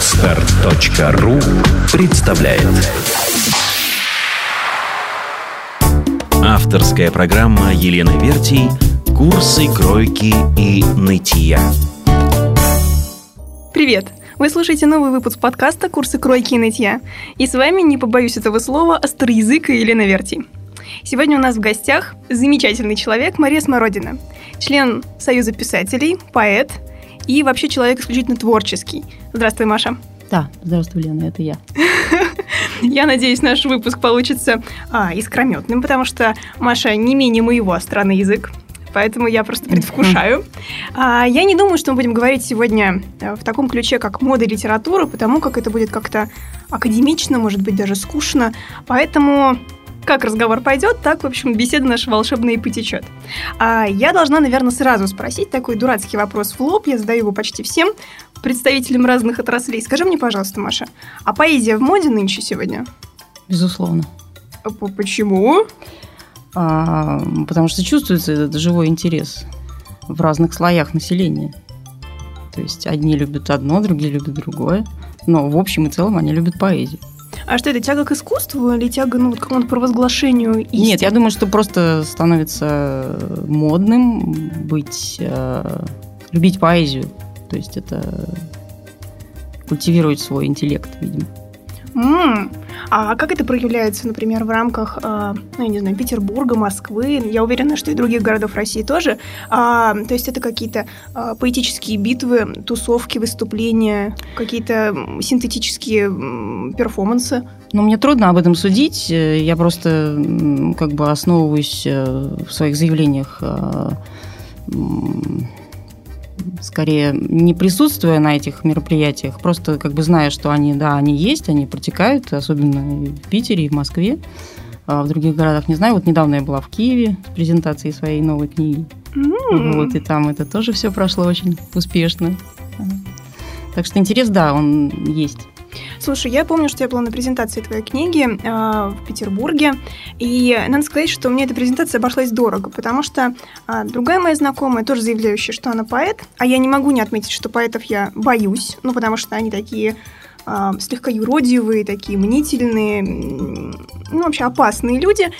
Отстар.ру представляет Авторская программа Елены Вертий «Курсы кройки и нытья». Привет! Вы слушаете новый выпуск подкаста «Курсы кройки и нытья». И с вами, не побоюсь этого слова, остроязык и Елена Вертий. Сегодня у нас в гостях замечательный человек Мария Смородина, член Союза писателей, поэт и вообще человек исключительно творческий. Здравствуй, Маша. Да, здравствуй, Лена, это я. Я надеюсь, наш выпуск получится а, искрометным, потому что Маша не менее моего странный язык, поэтому я просто предвкушаю. А, я не думаю, что мы будем говорить сегодня э, в таком ключе, как мода и литература, потому как это будет как-то академично, может быть, даже скучно. Поэтому как разговор пойдет, так, в общем, беседа наша волшебная и потечет. А я должна, наверное, сразу спросить такой дурацкий вопрос в лоб. Я задаю его почти всем представителям разных отраслей. Скажи мне, пожалуйста, Маша, а поэзия в моде нынче сегодня? Безусловно. А почему? А, потому что чувствуется этот живой интерес в разных слоях населения. То есть одни любят одно, другие любят другое. Но в общем и целом они любят поэзию. А что это, тяга к искусству или тяга ну, к какому-то провозглашению истины? Нет, я думаю, что просто становится модным быть, э, любить поэзию. То есть это культивировать свой интеллект, видимо. М-м. А как это проявляется, например, в рамках, э, ну, я не знаю, Петербурга, Москвы? Я уверена, что и других городов России тоже. А, то есть это какие-то а, поэтические битвы, тусовки, выступления, какие-то синтетические перформансы? Ну, мне трудно об этом судить. Я просто как бы основываюсь э, в своих заявлениях э, скорее не присутствуя на этих мероприятиях, просто как бы зная, что они, да, они есть, они протекают, особенно в Питере и в Москве. А в других городах не знаю. Вот недавно я была в Киеве с презентацией своей новой книги. Mm. Вот, и там это тоже все прошло очень успешно. Так что интерес, да, он есть. Слушай, я помню, что я была на презентации твоей книги э, в Петербурге, и надо сказать, что мне эта презентация обошлась дорого, потому что э, другая моя знакомая, тоже заявляющая, что она поэт, а я не могу не отметить, что поэтов я боюсь, ну, потому что они такие э, слегка юродивые, такие мнительные, ну, вообще опасные люди.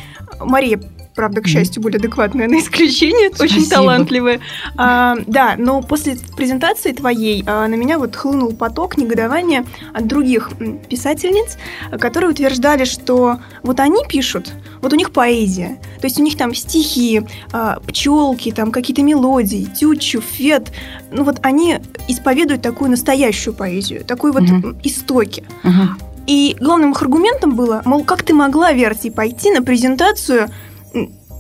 Мария правда, к счастью, более адекватная на исключение, Спасибо. очень талантливая. А, да, но после презентации твоей а, на меня вот хлынул поток негодования от других писательниц, которые утверждали, что вот они пишут, вот у них поэзия, то есть у них там стихи, а, пчелки, там какие-то мелодии, тютчу, фет, ну вот они исповедуют такую настоящую поэзию, такой вот угу. истоки. Угу. И главным их аргументом было, мол, как ты могла, Верти, пойти на презентацию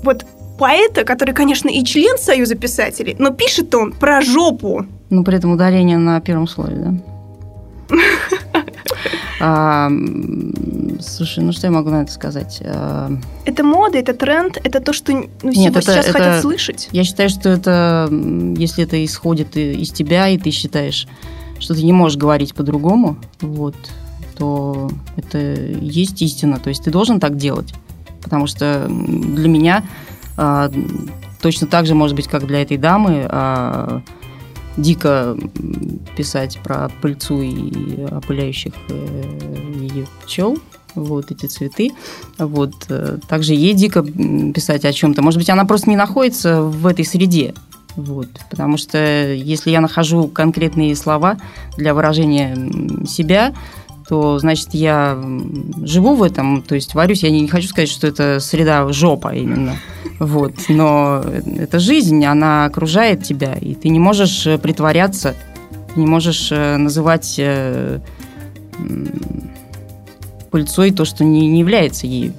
вот поэта, который, конечно, и член Союза писателей, но пишет он про жопу. Ну, при этом ударение на первом слове, да? А, слушай, ну что я могу на это сказать? А... Это мода, это тренд, это то, что ну, Нет, это, сейчас это, хотят слышать. Я считаю, что это, если это исходит из тебя, и ты считаешь, что ты не можешь говорить по-другому, вот, то это есть истина. То есть ты должен так делать. Потому что для меня а, точно так же, может быть, как для этой дамы, а, дико писать про пыльцу и опыляющих э, ее пчел, вот эти цветы. Вот. Э, также ей дико писать о чем-то. Может быть, она просто не находится в этой среде. Вот. Потому что если я нахожу конкретные слова для выражения себя, то, значит, я живу в этом, то есть варюсь. Я не, хочу сказать, что это среда жопа именно. Вот. Но это жизнь, она окружает тебя, и ты не можешь э, притворяться, не можешь э, называть э, пыльцой то, что не, не является ею.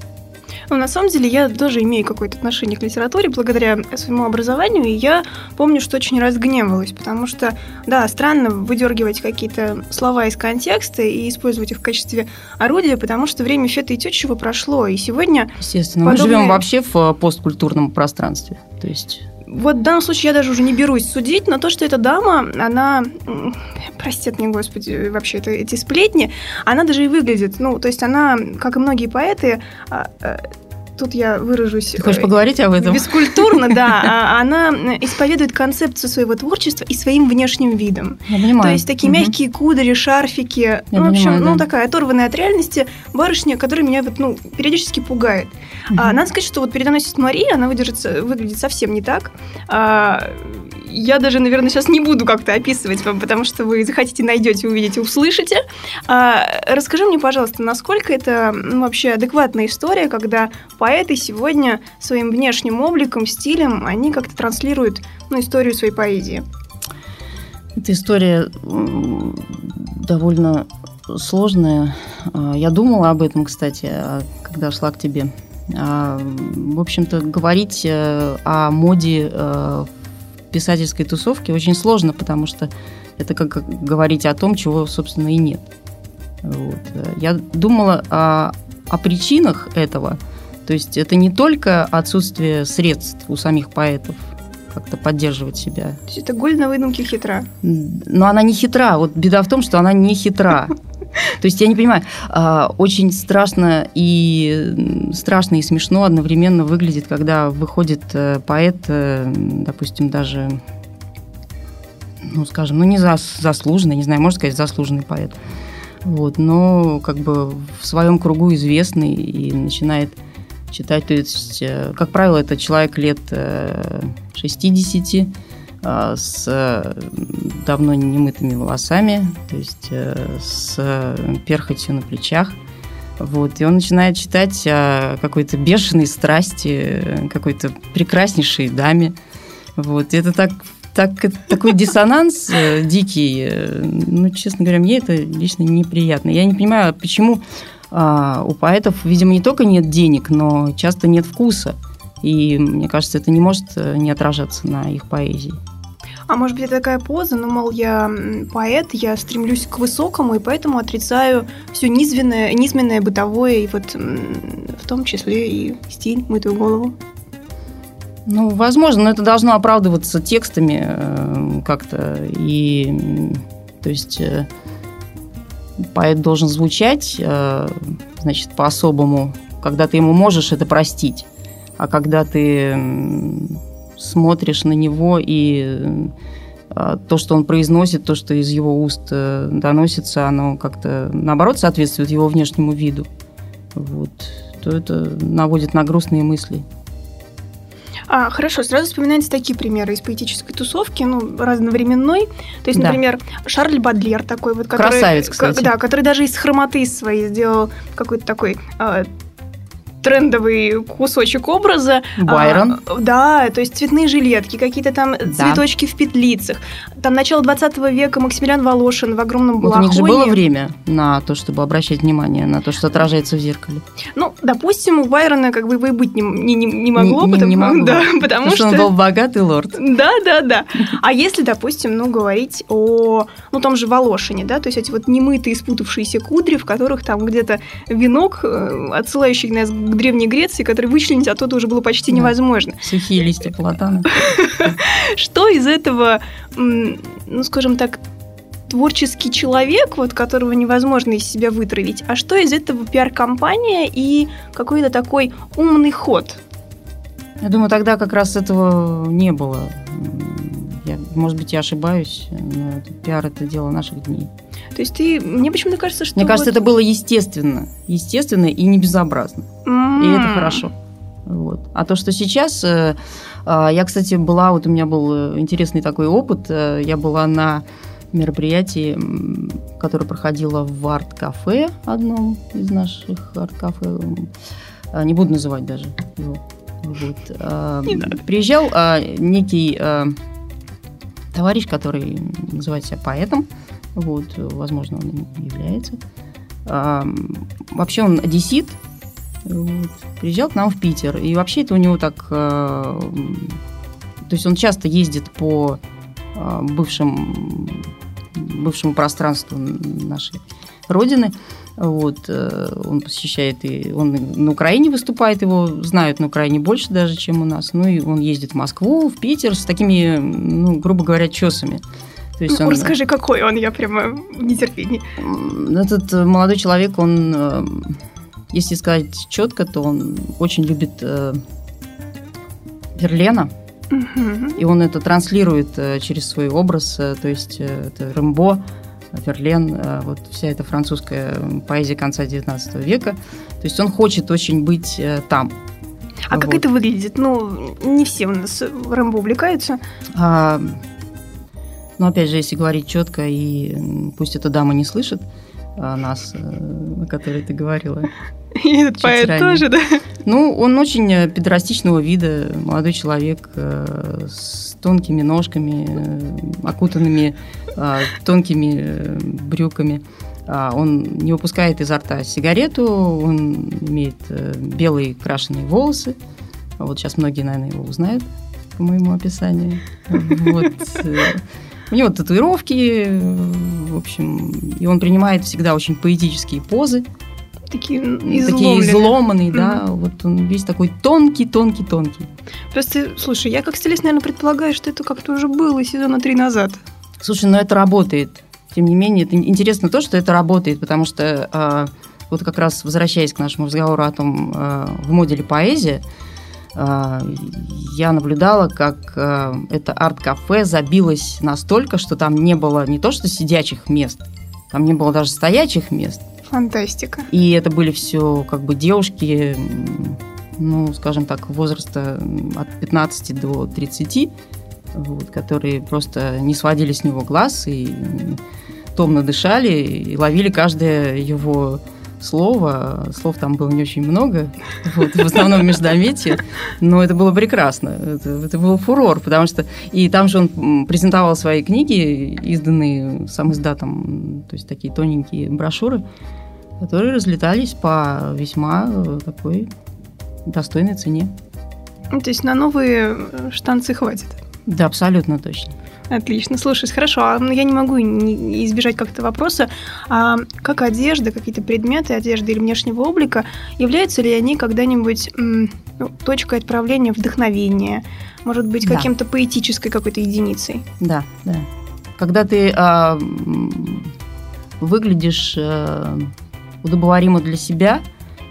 Но на самом деле я тоже имею какое-то отношение к литературе благодаря своему образованию, и я помню, что очень разгневалась, потому что, да, странно выдергивать какие-то слова из контекста и использовать их в качестве орудия, потому что время фета и тетчего прошло, и сегодня... Естественно, подобные... мы живем вообще в э, посткультурном пространстве, то есть вот в данном случае я даже уже не берусь судить, но то, что эта дама, она, простит мне, господи, вообще это, эти сплетни, она даже и выглядит, ну, то есть она, как и многие поэты, а, э, тут я выражусь... Ты хочешь э, поговорить об этом? Бескультурно, да. А она исповедует концепцию своего творчества и своим внешним видом. Я понимаю. То есть такие мягкие кудри, шарфики. Ну, в общем, ну, такая оторванная от реальности барышня, которая меня вот, ну, периодически пугает. А, надо сказать, что вот передо мной сидит Мария, она выдержится, выглядит совсем не так. А, я даже, наверное, сейчас не буду как-то описывать вам, потому что вы захотите, найдете, увидите, услышите. А, расскажи мне, пожалуйста, насколько это ну, вообще адекватная история, когда поэты сегодня своим внешним обликом, стилем, они как-то транслируют ну, историю своей поэзии? Эта история довольно сложная. А, я думала об этом, кстати, а, когда шла к тебе. В общем-то, говорить э, о моде в э, писательской тусовке очень сложно, потому что это как говорить о том, чего, собственно, и нет. Вот. Я думала о, о причинах этого. То есть это не только отсутствие средств у самих поэтов как-то поддерживать себя. То есть это голь на выдумке хитра. Но она не хитра. Вот беда в том, что она не хитра. То есть я не понимаю, а, очень страшно и страшно и смешно одновременно выглядит, когда выходит э, поэт, э, допустим, даже, ну, скажем, ну, не заслуженный, не знаю, можно сказать, заслуженный поэт, вот, но как бы в своем кругу известный и начинает читать, то есть, э, как правило, это человек лет 60, а, с давно немытыми волосами, то есть э, с перхотью на плечах. Вот, и он начинает читать о какой-то бешеной страсти, какой-то прекраснейшей даме. Вот, и это так, так, такой диссонанс э, дикий. Э, ну, честно говоря, мне это лично неприятно. Я не понимаю, почему а, у поэтов, видимо, не только нет денег, но часто нет вкуса. И мне кажется, это не может не отражаться на их поэзии. А может быть, это такая поза, ну, мол, я поэт, я стремлюсь к высокому, и поэтому отрицаю все низменное, низменное бытовое, и вот в том числе и стиль, мытую голову. Ну, возможно, но это должно оправдываться текстами э, как-то. И, то есть, э, поэт должен звучать, э, значит, по-особому, когда ты ему можешь это простить. А когда ты смотришь на него и а, то, что он произносит, то, что из его уст э, доносится, оно как-то, наоборот, соответствует его внешнему виду, вот, то это наводит на грустные мысли. А, хорошо, сразу вспоминаются такие примеры из поэтической тусовки, ну, разновременной. То есть, да. например, Шарль Бадлер такой вот, который... Красавец, кстати. Да, который даже из хромоты своей сделал какой-то такой а, трендовый кусочек образа. Байрон. А, да, то есть цветные жилетки, какие-то там да. цветочки в петлицах. Там начало 20 века Максимилиан Волошин в огромном балахоне. Вот у них же было время на то, чтобы обращать внимание на то, что отражается в зеркале. Ну, допустим, у Байрона как бы и быть не, не, не могло, не, потому, не могло. Да, потому, потому что... он был богатый лорд. Да, да, да. А если, допустим, ну, говорить о, ну, том же Волошине, да, то есть эти вот немытые, спутавшиеся кудри, в которых там где-то венок, э, отсылающий нас к Древней Греции, который вычленить оттуда уже было почти невозможно. Сухие листья платана. Что из этого, ну, скажем так, творческий человек, вот которого невозможно из себя вытравить, а что из этого пиар-компания и какой-то такой умный ход? Я думаю, тогда как раз этого не было. Я, может быть, я ошибаюсь, но пиар – это дело наших дней. То есть ты... Мне почему-то кажется, что... Мне кажется, вот... это было естественно. Естественно и не безобразно. Mm. И это хорошо. Вот. А то, что сейчас... Э, э, я, кстати, была... Вот у меня был интересный такой опыт. Э, я была на мероприятии, которое проходило в арт-кафе, одном из наших арт-кафе. Не буду называть даже его. Вот. Приезжал некий товарищ, который называет себя поэтом, вот, возможно, он является. А, вообще он одессит, вот, приезжал к нам в Питер, и вообще это у него так... А, то есть он часто ездит по а, бывшим, бывшему пространству нашей родины, вот, э, он посещает и он на Украине выступает, его знают на Украине больше даже, чем у нас. Ну и он ездит в Москву, в Питер с такими, ну, грубо говоря, чесами. То есть ну, он... Расскажи, какой он, я прямо в нетерпении. Этот молодой человек, он э, если сказать четко, то он очень любит э, и он это транслирует э, через свой образ, э, то есть э, это Рэмбо, Верлен, э, вот вся эта французская поэзия конца XIX века. То есть он хочет очень быть э, там. А как Вот. это выглядит? Ну, не все у нас Рэмбо увлекаются. А, но опять же, если говорить четко, и пусть эта дама не слышит а, нас, э, о которой ты говорила. И этот поэт ранее. тоже, да? Ну, он очень э, педорастичного вида, молодой человек э, с тонкими ножками, э, окутанными э, тонкими э, брюками. А, Он не выпускает изо рта сигарету, он имеет белые крашеные волосы. Вот сейчас многие, наверное, его узнают по моему описанию. Вот. У него татуировки, в общем, и он принимает всегда очень поэтические позы. Такие Такие изломленные. изломанные, да. Вот он весь такой тонкий-тонкий-тонкий. Просто, слушай, я как стилист, наверное, предполагаю, что это как-то уже было сезона три назад. Слушай, но это работает. Тем не менее, это интересно то, что это работает, потому что э, вот как раз возвращаясь к нашему разговору о том, э, в модуле поэзия, э, я наблюдала, как это арт-кафе забилось настолько, что там не было не то что сидячих мест, там не было даже стоячих мест. Фантастика. И это были все как бы девушки, ну, скажем так, возраста от 15 до 30, вот, которые просто не сводили с него глаз и томно дышали и ловили каждое его слово. Слов там было не очень много, вот, в основном междометие, но это было прекрасно. Это, это был фурор, потому что... И там же он презентовал свои книги, изданные сам издатом, то есть такие тоненькие брошюры, которые разлетались по весьма э, такой достойной цене. Ну, То есть на новые э, штанцы хватит. Да, абсолютно точно. Отлично. Слушай, хорошо, а я не могу не избежать как-то вопроса, а как одежда, какие-то предметы одежды или внешнего облика, являются ли они когда-нибудь ну, точкой отправления вдохновения, может быть, Да. каким-то поэтической какой-то единицей? Да, да. Когда ты а, выглядишь а, удобоваримо для себя,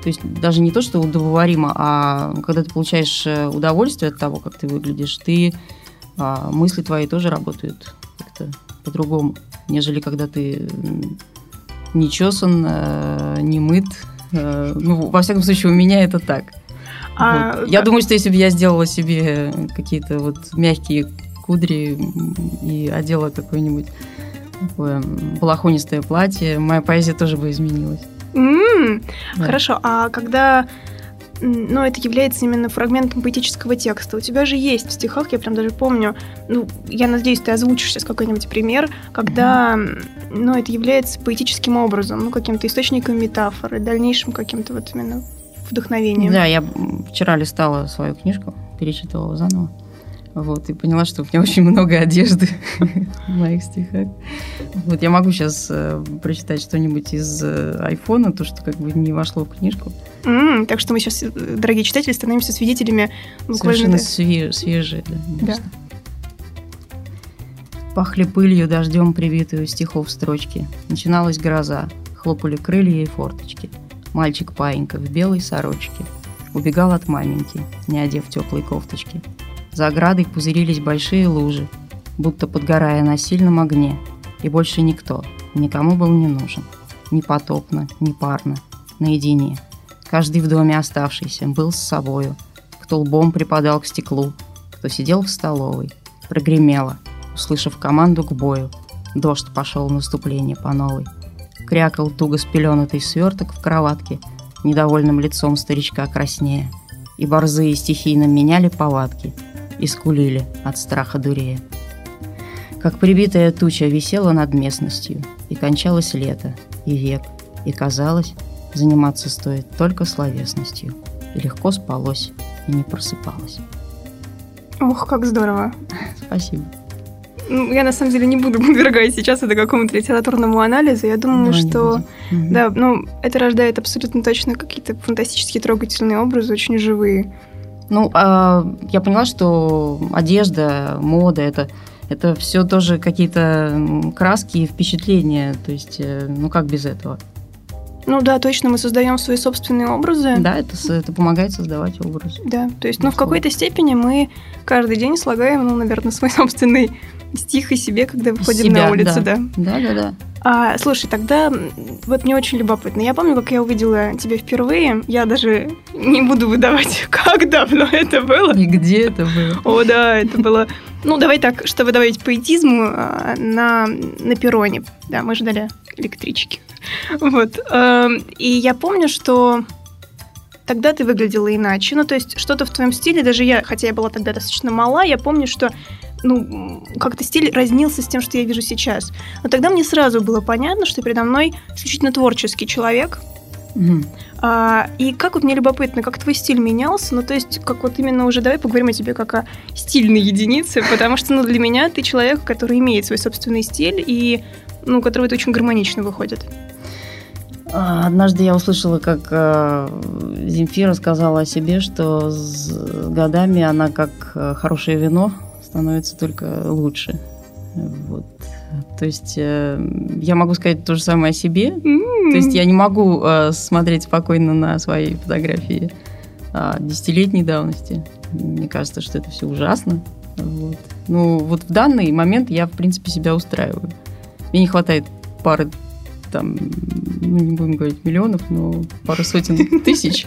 то есть даже не то, что удобоваримо, а когда ты получаешь э, удовольствие от того, как ты выглядишь, ты а, мысли твои тоже работают как-то по-другому, нежели когда ты не чесан, э, не мыт. Э, Ну, во всяком случае, у меня это так. А Вот. Я думаю, что если бы я сделала себе какие-то вот мягкие кудри и одела какое-нибудь такое балахонистое платье, моя поэзия тоже бы изменилась. М, Да. Хорошо, а когда ну, это является именно фрагментом поэтического текста. У тебя же есть в стихах, я прям даже помню, ну, я надеюсь, ты озвучишь сейчас какой-нибудь пример, когда, м, ну, это является поэтическим образом, ну, каким-то источником метафоры, дальнейшим каким-то вот именно вдохновением. Да, я вчера листала свою книжку, перечитывала заново. Вот, и поняла, что у меня очень много одежды в моих стихах. Вот, я могу сейчас прочитать что-нибудь из э, айфона, то, что как бы не вошло в книжку. М, так что мы сейчас, э, дорогие читатели, становимся свидетелями Совершенно буквально... да. све- свежие, да. Пахли пылью, дождем привитую стихов строчки. Начиналась гроза, хлопали крылья и форточки. Мальчик-паинька в белой сорочке убегал от маменьки, не одев теплой кофточки. За оградой пузырились большие лужи, будто подгорая на сильном огне. И больше никто, никому был не нужен. Ни потопно, ни парно, наедине. Каждый в доме оставшийся был с собою. Кто лбом припадал к стеклу, кто сидел в столовой. Прогремело, услышав команду к бою. Дождь пошел в наступление по новой. Крякал туго спеленатый сверток в кроватке, недовольным лицом старичка краснея. И борзые стихийно меняли повадки и скулили от страха дурея. Как прибитая туча висела над местностью, и кончалось лето, и век, и казалось, заниматься стоит только словесностью. И легко спалось, и не просыпалось. Ох, как здорово. Спасибо. Ну, Я на самом деле не буду подвергать сейчас это какому-то литературному анализу. Я думаю, Давай что да, ну это рождает абсолютно точно какие-то фантастически трогательные образы, очень живые. Ну, а, я поняла, что одежда, мода это это все тоже какие-то краски и впечатления. То есть, э, ну как без этого? Ну да, точно, мы создаем свои собственные образы. Да, это, это помогает создавать образ. Да, то есть, ну, в какой-то степени мы каждый день слагаем, ну, наверное, свой собственный стих и себе, когда выходим себя, на улицу, да. да. Да, да, да. А, слушай, тогда вот мне очень любопытно. Я помню, как я увидела тебя впервые. Я даже не буду выдавать, как давно это было. И где это было? О, да, это было... Ну, давай так, чтобы добавить поэтизму а, на, на перроне. Да, мы ждали электрички. Вот. эм, И я помню, что тогда ты выглядела иначе. Ну, то есть что-то в твоем стиле, даже я, хотя я была тогда достаточно мала, я помню, что ну, как-то стиль разнился с тем, что я вижу сейчас. Но тогда мне сразу было понятно, что передо мной исключительно творческий человек, Мгм. а, и как вот мне любопытно, как твой стиль менялся, ну то есть как вот именно уже давай поговорим о тебе как о стильной единице, потому что ну для меня ты человек, который имеет свой собственный стиль и ну у которого это очень гармонично выходит. А, Однажды я услышала, как э, Земфира сказала о себе, что с годами она как э, хорошее вино становится только лучше. Вот. То есть э, я могу сказать то же самое о себе. То есть я не могу э, смотреть спокойно на свои фотографии а, десятилетней давности. Мне кажется, что это все ужасно. Вот. Ну, вот в данный момент я, в принципе, себя устраиваю. Мне не хватает пары там, ну, не будем говорить миллионов, но пару сотен тысяч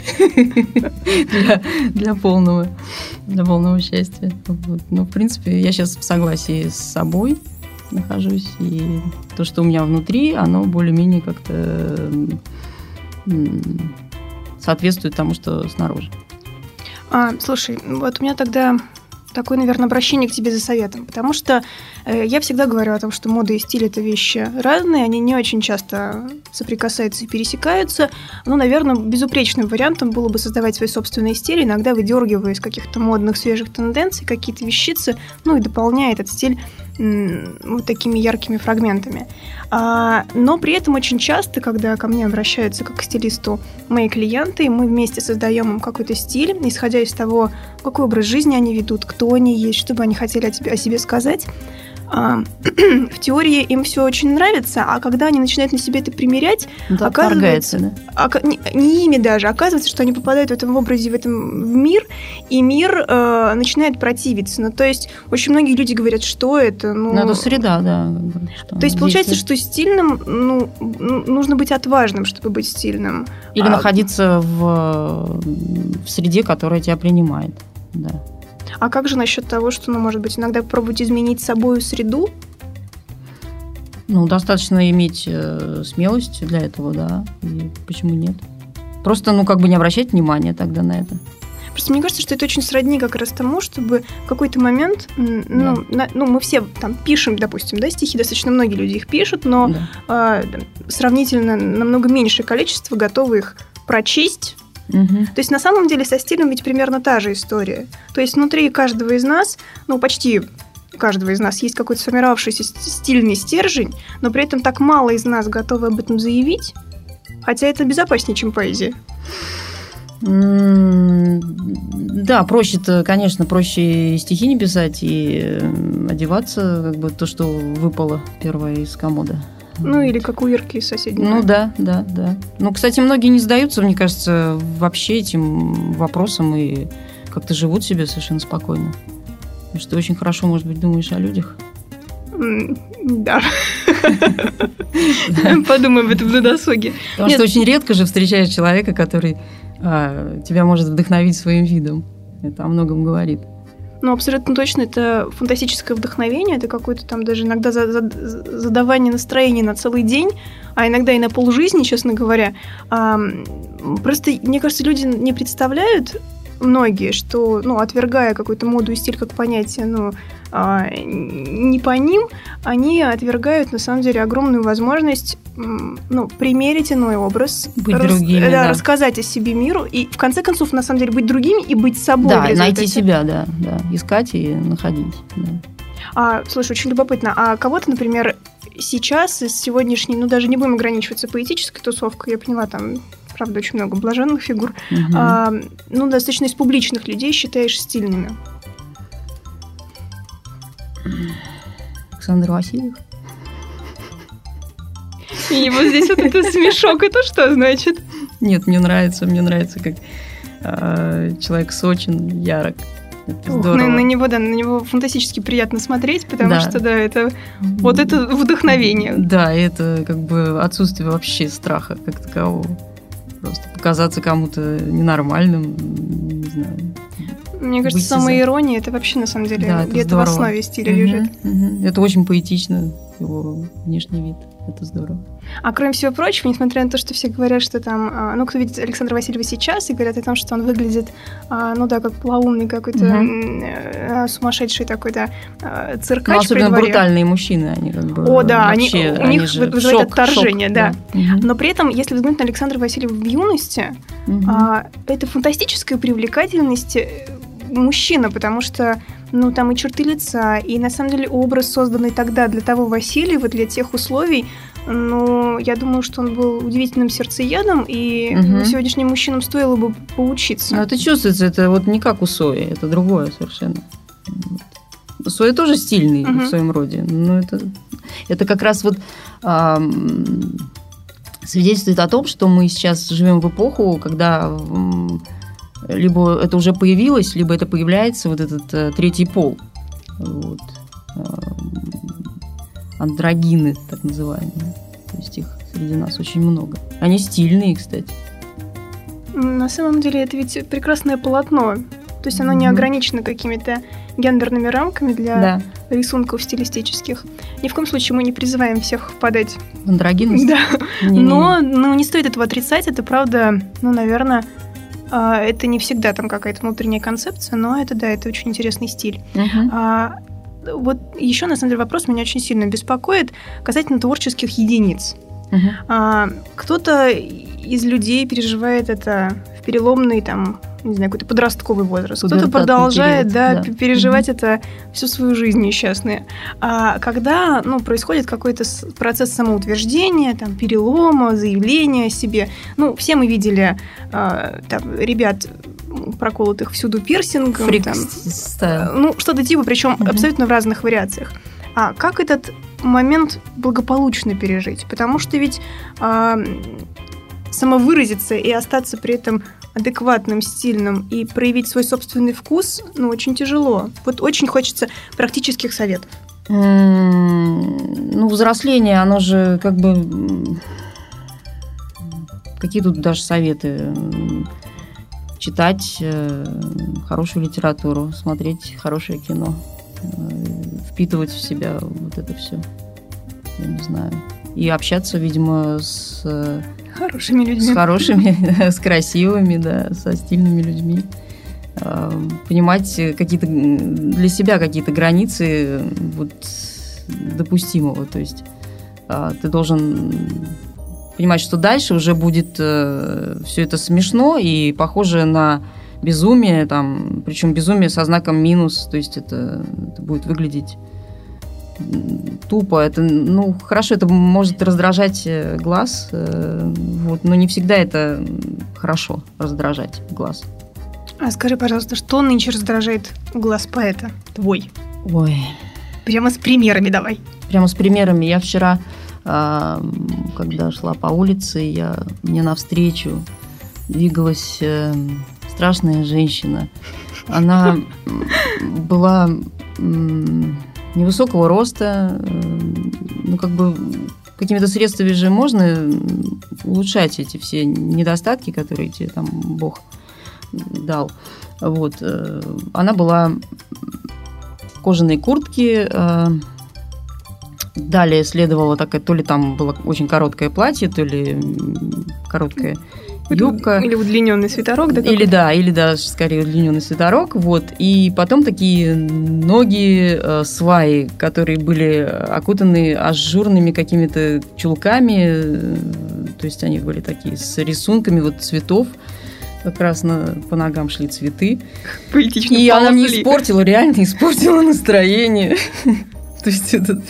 для, полного, для полного счастья. Но, в принципе, я сейчас в согласии с собой нахожусь, и то, что у меня внутри, оно более-менее как-то соответствует тому, что снаружи. А, слушай, вот у меня тогда такое, наверное, обращение к тебе за советом, потому что э, я всегда говорю о том, что мода и стиль это вещи разные, они не очень часто соприкасаются и пересекаются. Ну, наверное, безупречным вариантом было бы создавать свой собственный стиль, иногда выдергивая из каких-то модных свежих тенденций какие-то вещицы, ну и дополняя этот стиль вот такими яркими фрагментами. А, но при этом очень часто, когда ко мне обращаются как к стилисту мои клиенты, мы вместе создаем им какой-то стиль, исходя из того, какой образ жизни они ведут, кто они есть, что бы они хотели о, тебе, о себе сказать. А, в теории им все очень нравится, а когда они начинают на себе это примерять, Ну, это Оказывается, да? ока- не, не ими даже, оказывается, что они попадают в этом образе, в этом в мир, и мир э, начинает противиться. Ну, то есть очень многие люди говорят, что это. Ну, Надо среда, да. что То есть получается, действует. что стильным, ну, ну, нужно быть отважным, чтобы быть стильным. Или а- находиться в, в среде, которая тебя принимает. Да. А как же насчет того, что, ну, может быть, иногда попробовать изменить собою среду? Ну, достаточно иметь э, смелость для этого, да. И почему нет? Просто, ну, как бы не обращать внимания тогда на это. Просто мне кажется, что это очень сродни как раз тому, чтобы в какой-то момент, ну, на- ну, мы все там пишем, допустим, да, стихи, достаточно многие люди их пишут, но Да. а, сравнительно намного меньшее количество готовы их прочесть. То есть на самом деле со стилем ведь примерно та же история. То есть внутри каждого из нас, ну почти каждого из нас есть какой-то сформировавшийся стильный стержень, но при этом так мало из нас готовы об этом заявить, хотя это безопаснее, чем поэзия. М, Да, проще-то, конечно, проще и стихи не писать и э, одеваться, как бы то, что выпало первое из комода. Ну или как у Ирки из соседнего. Ну да, да, да. Ну, кстати, многие не задаются, мне кажется, вообще этим вопросом и как-то живут себе совершенно спокойно. Потому что ты очень хорошо, может быть, думаешь о людях. Да. Подумаем об этом на досуге. Потому что очень редко же встречаешь человека, который а, тебя может вдохновить своим видом. Это о многом говорит. Ну, абсолютно точно, это фантастическое вдохновение, это какое-то там даже иногда за- за- задавание настроения на целый день, а иногда и на полжизни, честно говоря. Просто, мне кажется, люди не представляют, многие, что, ну, отвергая какую-то моду и стиль как понятие, ну, а, не по ним, они отвергают, на самом деле, огромную возможность, ну, примерить иной образ, Быть другими, да, да. рассказать о себе миру и, в конце концов, на самом деле, быть другими и быть собой. да, найти себя, да, да. Искать и находить. да. А, слушай, очень любопытно. А кого-то, например, сейчас из сегодняшней, ну даже не будем ограничиваться поэтической тусовкой, я поняла, там, правда, очень много блаженных фигур, Мгм. а, ну, достаточно из публичных людей считаешь стильными. Александр Васильев. И вот здесь вот это смешок, это что значит? Нет, мне нравится, мне нравится, как э, человек сочен, ярок. Это Ух, на, на него, да, на него фантастически приятно смотреть, потому Да. что, да, это вот это вдохновение. Да, это как бы отсутствие вообще страха как такового. Просто показаться кому-то ненормальным, не знаю. Мне кажется, Выйти самая за- ирония, это вообще на самом деле Да, это где-то в основе стиля Мгм, лежит. мгм. Это очень поэтично, его внешний вид. Это здорово. А кроме всего прочего, несмотря на то, что все говорят, что там, а, ну, кто видит Александра Васильева сейчас, и говорят о том, что он выглядит, а, ну да, как полоумный какой-то э, сумасшедший такой-то а, Ну, циркач при особенно дворе. брутальные мужчины, они как бы О, да, они- вообще, у них же вызывает шок, отторжение, шок, да. Мгм. Но при этом, если взглянуть на Александра Васильева в юности, а, это фантастическая привлекательность э, мужчина, потому что ну, там и черты лица, и на самом деле образ, созданный тогда для того Васильева, для тех условий, ну, я думаю, что он был удивительным сердцеедом, и ну, сегодняшним мужчинам стоило бы поучиться. Ну, это чувствуется, это вот не как у Сои, это другое совершенно. Вот. Соя тоже стильный Мгм. в своем роде, но это, это как раз вот ам, свидетельствует о том, что мы сейчас живем в эпоху, когда либо это уже появилось, либо это появляется вот этот э, третий пол. Вот. Ам, Андрогины, так называемые. То есть их среди нас очень много. Они стильные, кстати. На самом деле это ведь прекрасное полотно. То есть оно не ограничено какими-то гендерными рамками для Да. рисунков стилистических. Ни в коем случае мы не призываем всех впадать. В андрогинность? Да. Не-не-не. Но ну, не стоит этого отрицать. Это правда, ну, наверное, это не всегда там какая-то внутренняя концепция, но это да, это очень интересный стиль. А, вот еще на самом деле вопрос меня очень сильно беспокоит касательно творческих единиц. А, кто-то из людей переживает это в переломный там не знаю, какой-то подростковый возраст. Кто-то продолжает, период, да, да. переживать это всю свою жизнь несчастная. А когда, ну, происходит какой-то процесс самоутверждения, там, перелома, заявления о себе. Ну, все мы видели а, там, ребят, проколотых всюду пирсингом. Фрик там, стайл. ну, что-то типа, причем Мгм. абсолютно в разных вариациях. А как этот момент благополучно пережить? Потому что ведь а, самовыразиться и остаться при этом адекватным, стильным и проявить свой собственный вкус, ну, очень тяжело. Вот очень хочется практических советов. Ну, взросление, оно же как бы... Какие тут даже советы? Читать э, хорошую литературу, смотреть хорошее кино, э, впитывать в себя вот это все. Я не знаю. И общаться, видимо, с, э, Хорошими людьми. с хорошими, с красивыми, да, со стильными людьми. Э, Понимать какие-то для себя какие-то границы э, вот, допустимого. То есть э, ты должен понимать, что дальше уже будет все это смешно и похоже на безумие, там, причем безумие со знаком минус, то есть это, это будет выглядеть тупо. Это, ну, хорошо, это может раздражать э, глаз, э, вот, но не всегда это хорошо раздражать глаз. А скажи, пожалуйста, что нынче раздражает глаз поэта? Твой. Ой, Прямо с примерами давай. прямо с примерами. Я вчера, а, когда шла по улице, я, мне навстречу двигалась э, страшная женщина. Она была невысокого роста, э, ну, как бы какими-то средствами же можно м, улучшать эти все недостатки, которые тебе там Бог дал. Вот. э, Она была в кожаной куртке, э, Далее следовало такая, то ли там было очень короткое платье, то ли м, короткая юбка. Или удлиненный свитерок, да? Или да, или даже скорее удлиненный свитерок, вот. И потом такие ноги, э, сваи, которые были окутаны ажурными какими-то чулками, э, то есть они были такие с рисунками вот цветов, как раз на, по ногам шли цветы. Поэтично И она мне испортила, реально испортила настроение. То есть это,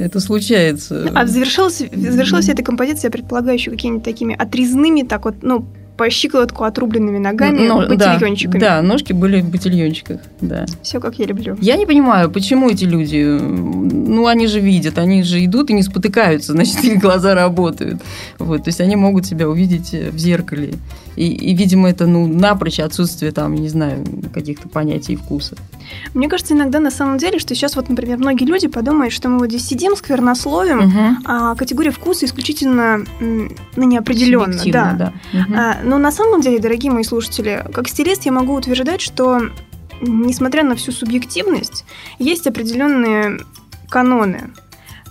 это случается. А завершилась, завершилась эта композиция, я предполагаю, еще какими-нибудь такими отрезными, так вот, ну, по щиколотку отрубленными ногами, Но, ботильончиками. Да, да, ножки были в ботильончиках, да. Все как я люблю. Я не понимаю, почему эти люди, ну, они же видят, они же идут и не спотыкаются, значит, их глаза работают. Вот, то есть они могут себя увидеть в зеркале. И, и, видимо, это, ну, напрочь отсутствие там, не знаю, каких-то понятий вкуса. Мне кажется, иногда на самом деле, что сейчас вот, например, многие люди подумают, что мы вот здесь сидим, сквернословим, угу. а категория вкуса исключительно ну, неопределенно. Да. да. Угу. А, но на самом деле, дорогие мои слушатели, как стилист я могу утверждать, что несмотря на всю субъективность, есть определенные каноны,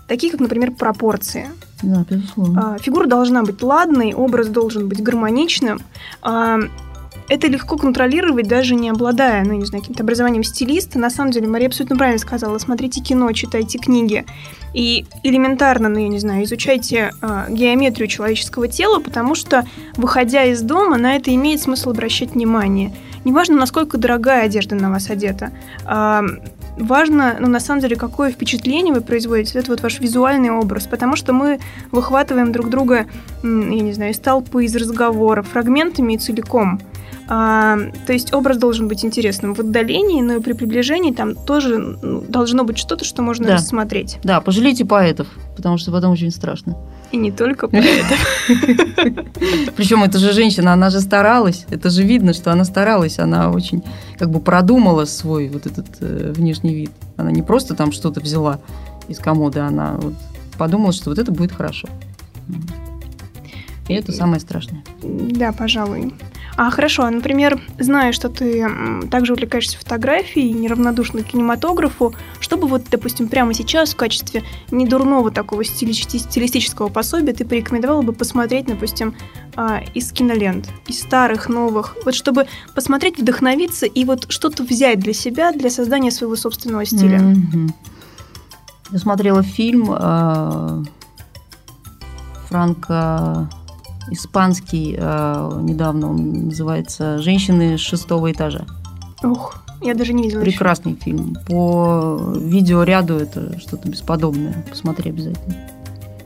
такие как, например, пропорции. Да, безусловно. А, фигура должна быть ладной, образ должен быть гармоничным. А, это легко контролировать, даже не обладая, ну, не знаю, каким-то образованием стилиста. На самом деле, Мария абсолютно правильно сказала. Смотрите кино, читайте книги. И элементарно, ну, я не знаю, изучайте э, геометрию человеческого тела, потому что, выходя из дома, на это имеет смысл обращать внимание. Неважно, насколько дорогая одежда на вас одета. Э, важно, ну, на самом деле, какое впечатление вы производите, это вот ваш визуальный образ, потому что мы выхватываем друг друга, я не знаю, из толпы, из разговора, фрагментами и целиком. А, то есть образ должен быть интересным в отдалении, но и при приближении там тоже должно быть что-то, что можно да. рассмотреть. Да, пожалейте поэтов, потому что потом очень страшно. И не только поэтов. Причем это же женщина, она же старалась, это же видно, что она старалась, она очень как бы продумала свой вот этот э, внешний вид. Она не просто там что-то взяла из комода, она вот подумала, что вот это будет хорошо. И это самое страшное. Да, пожалуй. А хорошо, например, зная, что ты также увлекаешься фотографией, неравнодушна к кинематографу, чтобы вот, допустим, прямо сейчас в качестве недурного такого стилистического пособия ты порекомендовала бы посмотреть, допустим, а, из кинолент, из старых, новых, вот чтобы посмотреть, вдохновиться и вот что-то взять для себя, для создания своего собственного стиля? Mm-hmm. Я смотрела фильм э, Франка испанский, э, недавно он называется «Женщины с шестого этажа». Ух, я даже не видела. Прекрасный еще. фильм. По видеоряду это что-то бесподобное. Посмотри обязательно.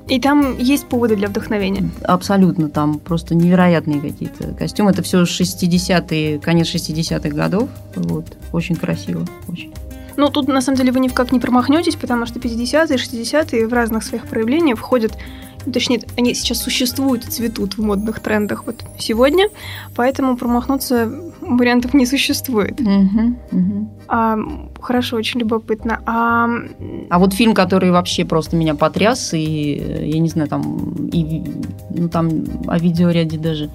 И там есть поводы для вдохновения? Абсолютно. Там просто невероятные какие-то костюмы. Это все 60-е, конец 60-х годов. Вот. Очень красиво. Очень. Ну, тут, на самом деле, вы никак не промахнетесь, потому что 50-е, 60-е в разных своих проявлениях входят точнее, они сейчас существуют и цветут в модных трендах вот сегодня, поэтому промахнуться вариантов не существует. Угу, угу. А, хорошо, очень любопытно. А... а вот фильм, который вообще просто меня потряс, и я не знаю, там, и, ну, там о видеоряде даже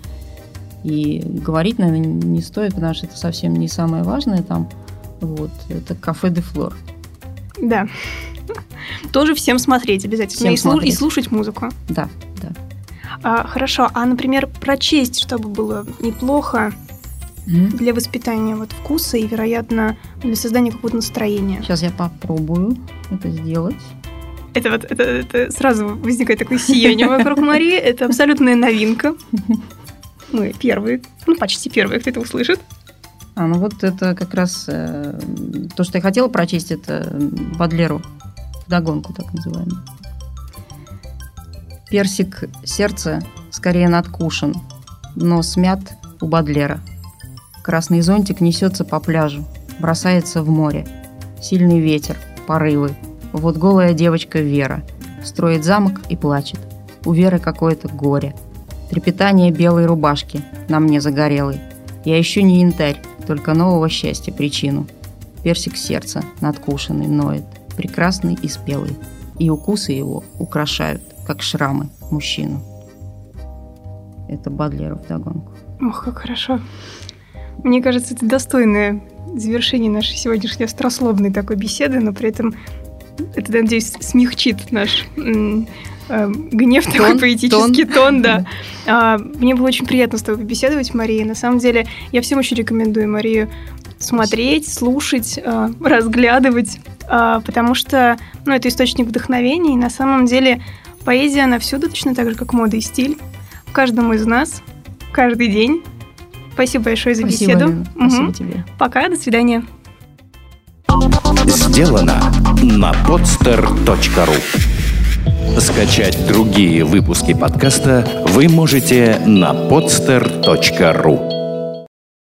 и говорить, наверное, не стоит, потому что это совсем не самое важное там. Вот, это «Кафе де Флор». Да. Тоже всем смотреть обязательно. Всем и, смотреть. и слушать музыку. Да, да. А, хорошо, а, например, прочесть, чтобы было неплохо mm-hmm. для воспитания вот вкуса и, вероятно, для создания какого-то настроения. Сейчас я попробую это сделать. Это вот это, это сразу возникает такое сияние вокруг Марии. Это абсолютная новинка. Мы первые, ну почти первые, кто это услышит. А, ну вот это как раз э, то, что я хотела прочесть, это Бадлеру вдогонку, так называемый. Персик сердца скорее надкушен, но смят у Бадлера. Красный зонтик несется по пляжу, бросается в море. Сильный ветер, порывы. Вот голая девочка Вера. Строит замок и плачет. У Веры какое-то горе. Трепетание белой рубашки на мне загорелой. Я ищу не янтарь, только нового счастья причину. Персик сердца надкушенный ноет прекрасный и спелый, и укусы его украшают, как шрамы, мужчину. Это Бадлеров догонку. Ох, как хорошо. Мне кажется, это достойное завершение нашей сегодняшней острословной такой беседы, но при этом это, надеюсь, смягчит наш э, гнев, тон, такой поэтический тон, тон да. А, мне было очень приятно с тобой побеседовать, Мария. На самом деле, я всем очень рекомендую Марию смотреть, слушать, э, разглядывать. А, потому что ну, это источник вдохновения, и на самом деле поэзия, она всюду, точно так же, как мода и стиль, в каждом из нас, каждый день. Спасибо большое за Спасибо, беседу. Лена. Спасибо угу. тебе. Пока, до свидания. Сделано на podster.ru Скачать другие выпуски подкаста вы можете на podster.ru